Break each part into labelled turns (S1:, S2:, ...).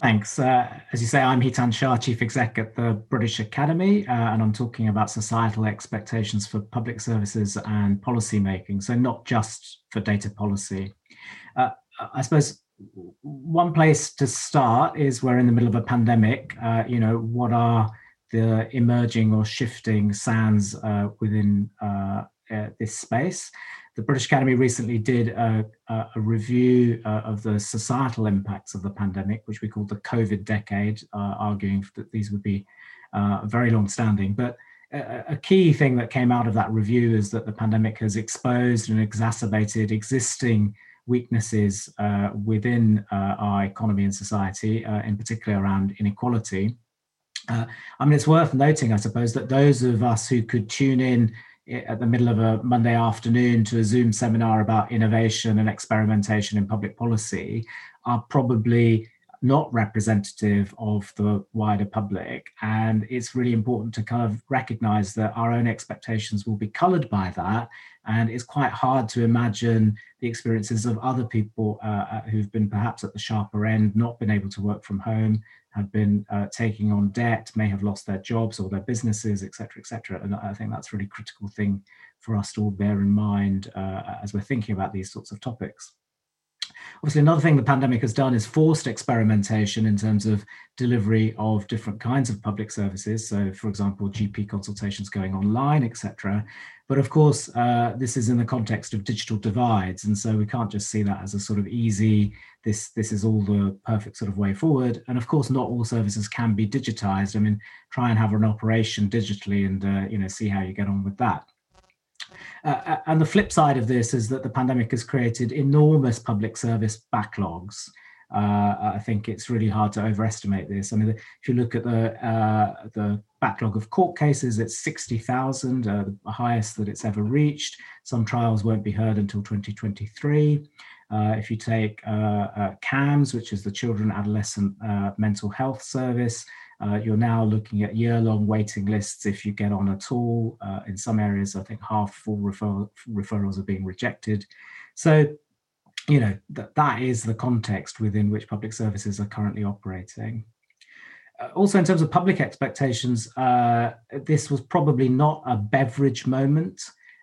S1: Thanks. Uh, as you say, I'm Hetan Shah, Chief Exec at the British Academy, uh, and I'm talking about societal expectations for public services and policy making. So, not just for data policy. Uh, I suppose one place to start is we're in the middle of a pandemic. Uh, you know, what are the emerging or shifting sands uh, within uh, this space? the British Academy recently did a, a, review uh, of the societal impacts of the pandemic, which we called the COVID decade, uh, arguing that these would be uh, very long standing. But a, a, key thing that came out of that review is that the pandemic has exposed and exacerbated existing weaknesses uh, within uh, our economy and society, uh, in particular around inequality. I mean, it's worth noting, I suppose, that those of us who could tune in at the middle of a Monday afternoon to a Zoom seminar about innovation and experimentation in public policy are probably not representative of the wider public. And it's really important to kind of recognize that our own expectations will be colored by that. And it's quite hard to imagine the experiences of other people uh, uh who've been perhaps at the sharper end, not been able to work from home, have been uh, taking on debt, may have lost their jobs or their businesses, etc., etc. And I think that's a really critical thing for us to all bear in mind uh, as we're thinking about these sorts of topics. Obviously, another thing the pandemic has done is forced experimentation in terms of delivery of different kinds of public services. So, for example, GP consultations going online, etc. But of course, uh, this is in the context of digital divides, and so we can't just see that as a sort of easy. This this is all the perfect sort of way forward. And of course, not all services can be digitized. I mean, try and have an operation digitally, and uh, you know, see how you get on with that. Uh, uh, and the flip side of this is that the pandemic has created enormous public service backlogs. Uh, I think it's really hard to overestimate this. I mean, if you look at the uh, the backlog of court cases, it's sixty thousand, uh, the highest that it's ever reached. Some trials won't be heard until 2023. Uh, if you take CAMHS, which is the Children Adolescent Mental Health Service, uh, you're now looking at year-long waiting lists if you get on at all. Uh, in some areas, I think half full refer- referrals are being rejected. So, you know, that, that is the context within which public services are currently operating. Uh, also, in terms of public expectations, uh, this was probably not a Beveridge moment.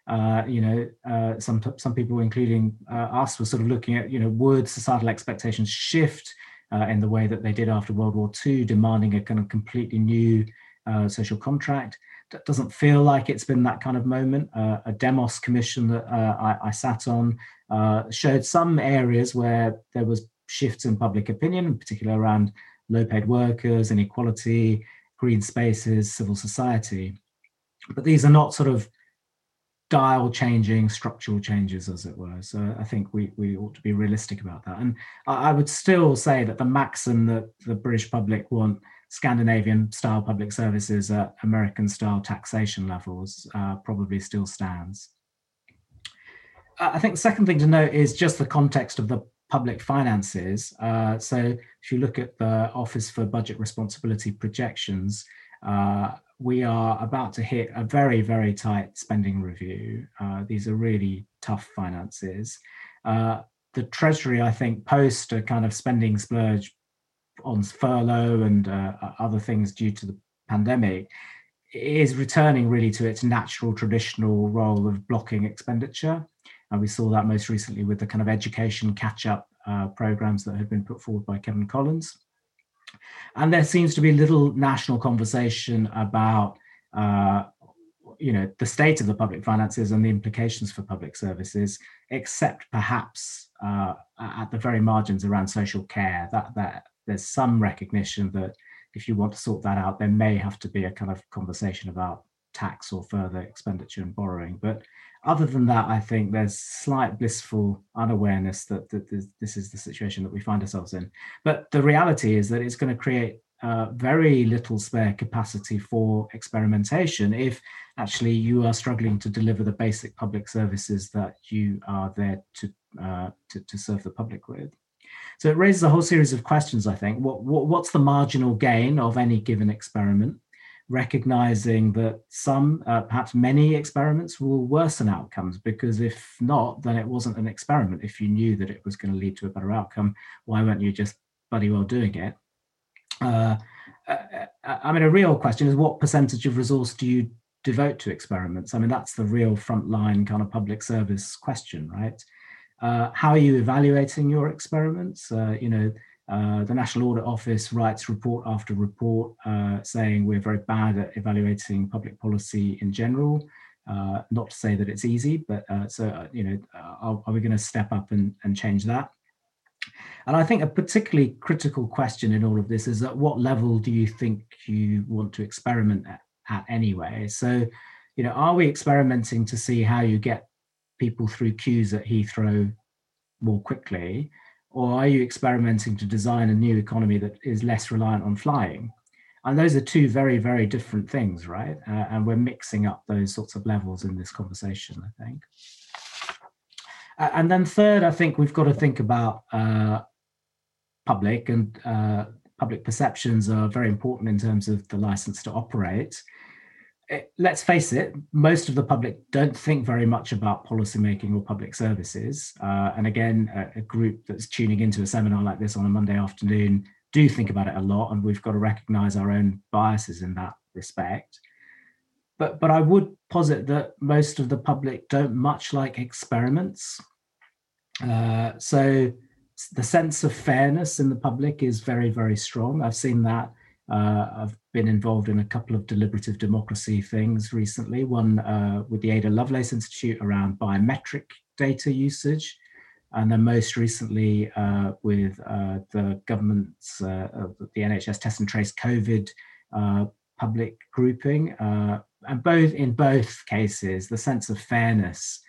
S1: Uh, you know, uh, some some people, including us, were sort of looking at, you know, would societal expectations shift uh, in the way that they did after World War II, demanding a kind of completely new uh, social contract. That doesn't feel like it's been that kind of moment. Uh, a Demos commission that uh, I, I, sat on uh, showed some areas where there was shifts in public opinion, in particular around low-paid workers, inequality, green spaces, civil society. But these are not sort of dial changing structural changes as it were. So i think we we ought to be realistic about that. And i, would still say that the maxim that the british public want scandinavian style public services at american style taxation levels uh, probably still stands. I think the second thing to note is just the context of the public finances uh, so if you look at the office for budget responsibility projections uh, we are about to hit a very, very tight spending review. Uh, these are really tough finances. Uh, the Treasury, I think, post a kind of spending splurge on furlough and uh, other things due to the pandemic, is returning really to its natural traditional role of blocking expenditure. And we saw that most recently with the kind of education catch up uh, programs that had been put forward by Kevan Collins. And there seems to be little national conversation about, uh, you know, the state of the public finances and the implications for public services, except perhaps uh, at the very margins around social care. That that there's some recognition that if you want to sort that out, there may have to be a kind of conversation about tax or further expenditure and borrowing. But other than that, I think there's slight blissful unawareness that, that this is the situation that we find ourselves in. But the reality is that it's going to create uh, very little spare capacity for experimentation if actually you are struggling to deliver the basic public services that you are there to, uh, to, to, serve the public with. So it raises a whole series of questions, I think. What, what, what's the marginal gain of any given experiment? Recognizing that some, uh, perhaps many experiments will worsen outcomes because if not, then it wasn't an experiment. If you knew that it was going to lead to a better outcome, why weren't you just bloody well doing it? uh, I mean, a real question is what percentage of resource do you devote to experiments? I mean, that's the real frontline kind of public service question, right? Uh, how are you evaluating your experiments? Uh, you know, uh, the National Audit Office writes report after report uh, saying we're very bad at evaluating public policy in general. Uh, not to say that it's easy, but uh, so, you know, are, are we going to step up and, and change that? And I think a particularly critical question in all of this is at what level do you think you want to experiment at, at anyway? So, you know, are we experimenting to see how you get people through queues at Heathrow more quickly? Or are you experimenting to design a new economy that is less reliant on flying? And those are two very, very different things, right? Uh, and we're mixing up those sorts of levels in this conversation, I think. Uh, and then third, I think we've got to think about uh, public and uh, public perceptions are very important in terms of the license to operate. Eh, let's face it, most of the public don't think very much about policymaking or public services. Uh, and again, a, a, group that's tuning into a seminar like this on a Monday afternoon do think about it a lot, and we've got to recognize our own biases in that respect. But, but I would posit that most of the public don't much like experiments. Uh, so the sense of fairness in the public is very, very strong. I've seen that. Uh, I've been involved in a couple of deliberative democracy things recently, one uh, with the Ada Lovelace Institute around biometric data usage, and then most recently uh, with uh, the government's, uh, the NHS Test and Trace COVID uh, public grouping. and both in both cases, the sense of fairness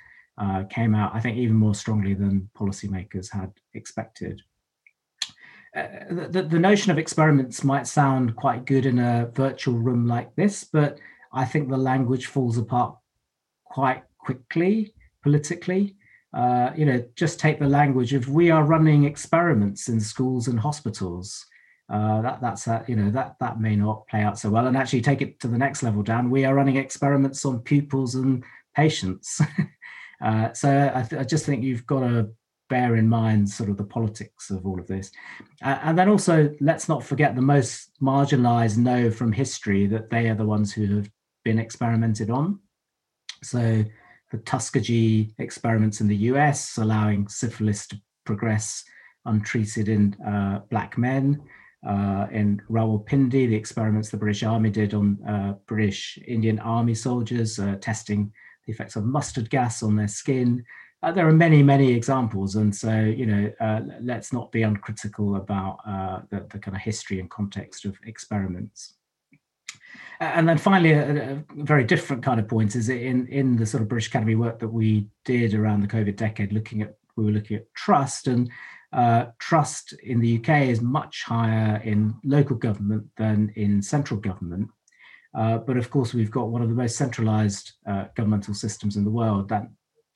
S1: came out, I think, even more strongly than policymakers had expected. The, the notion of experiments might sound quite good in a virtual room like this, but I think the language falls apart quite quickly politically. Uh, you know, just take the language of we are running experiments in schools and hospitals. Uh, that that's a, you know that that may not play out so well. And actually, take it to the next level down. We are running experiments on pupils and patients. Uh, so I, th- I, just think you've got to bear in mind sort of the politics of all of this. Uh, and then also, let's not forget the most marginalized know from history that they are the ones who have been experimented on. So the Tuskegee experiments in the US, allowing syphilis to progress untreated in uh, black men. Uh, in Rawalpindi, the experiments the British Army did on uh, British Indian Army soldiers, uh, testing the effects of mustard gas on their skin. Uh, there are many, many examples, and so you know, uh, let's not be uncritical about uh, the, the, kind of history and context of experiments. And then finally, a, a, very different kind of point is in in the sort of British Academy work that we did around the COVID decade, looking at we were looking at trust and uh, trust in the UK is much higher in local government than in central government. Uh, but of course, we've got one of the most centralized uh, governmental systems in the world. That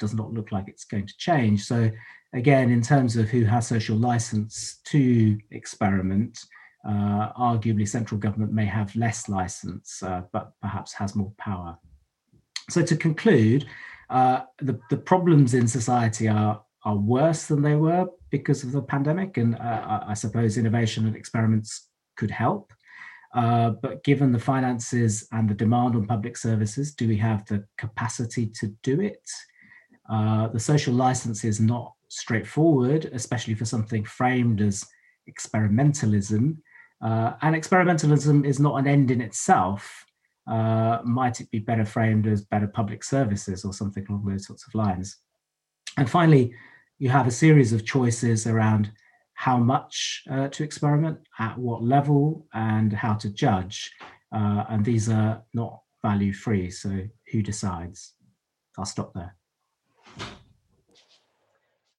S1: does not look like it's going to change. So, again, in terms of who has social license to experiment, uh, arguably central government may have less license, uh, but perhaps has more power. So, to conclude, uh, the, the problems in society are, are worse than they were because of the pandemic. And I suppose innovation and experiments could help. Uh, but given the finances and the demand on public services, do we have the capacity to do it? Uh, the social license is not straightforward, especially for something framed as experimentalism. Uh, and experimentalism is not an end in itself. Uh, might it be better framed as better public services or something along those sorts of lines? And finally, you have a series of choices around how much uh, to experiment, at what level, and how to judge. Uh, and these are not value free. So who decides? I'll stop there. Thank you.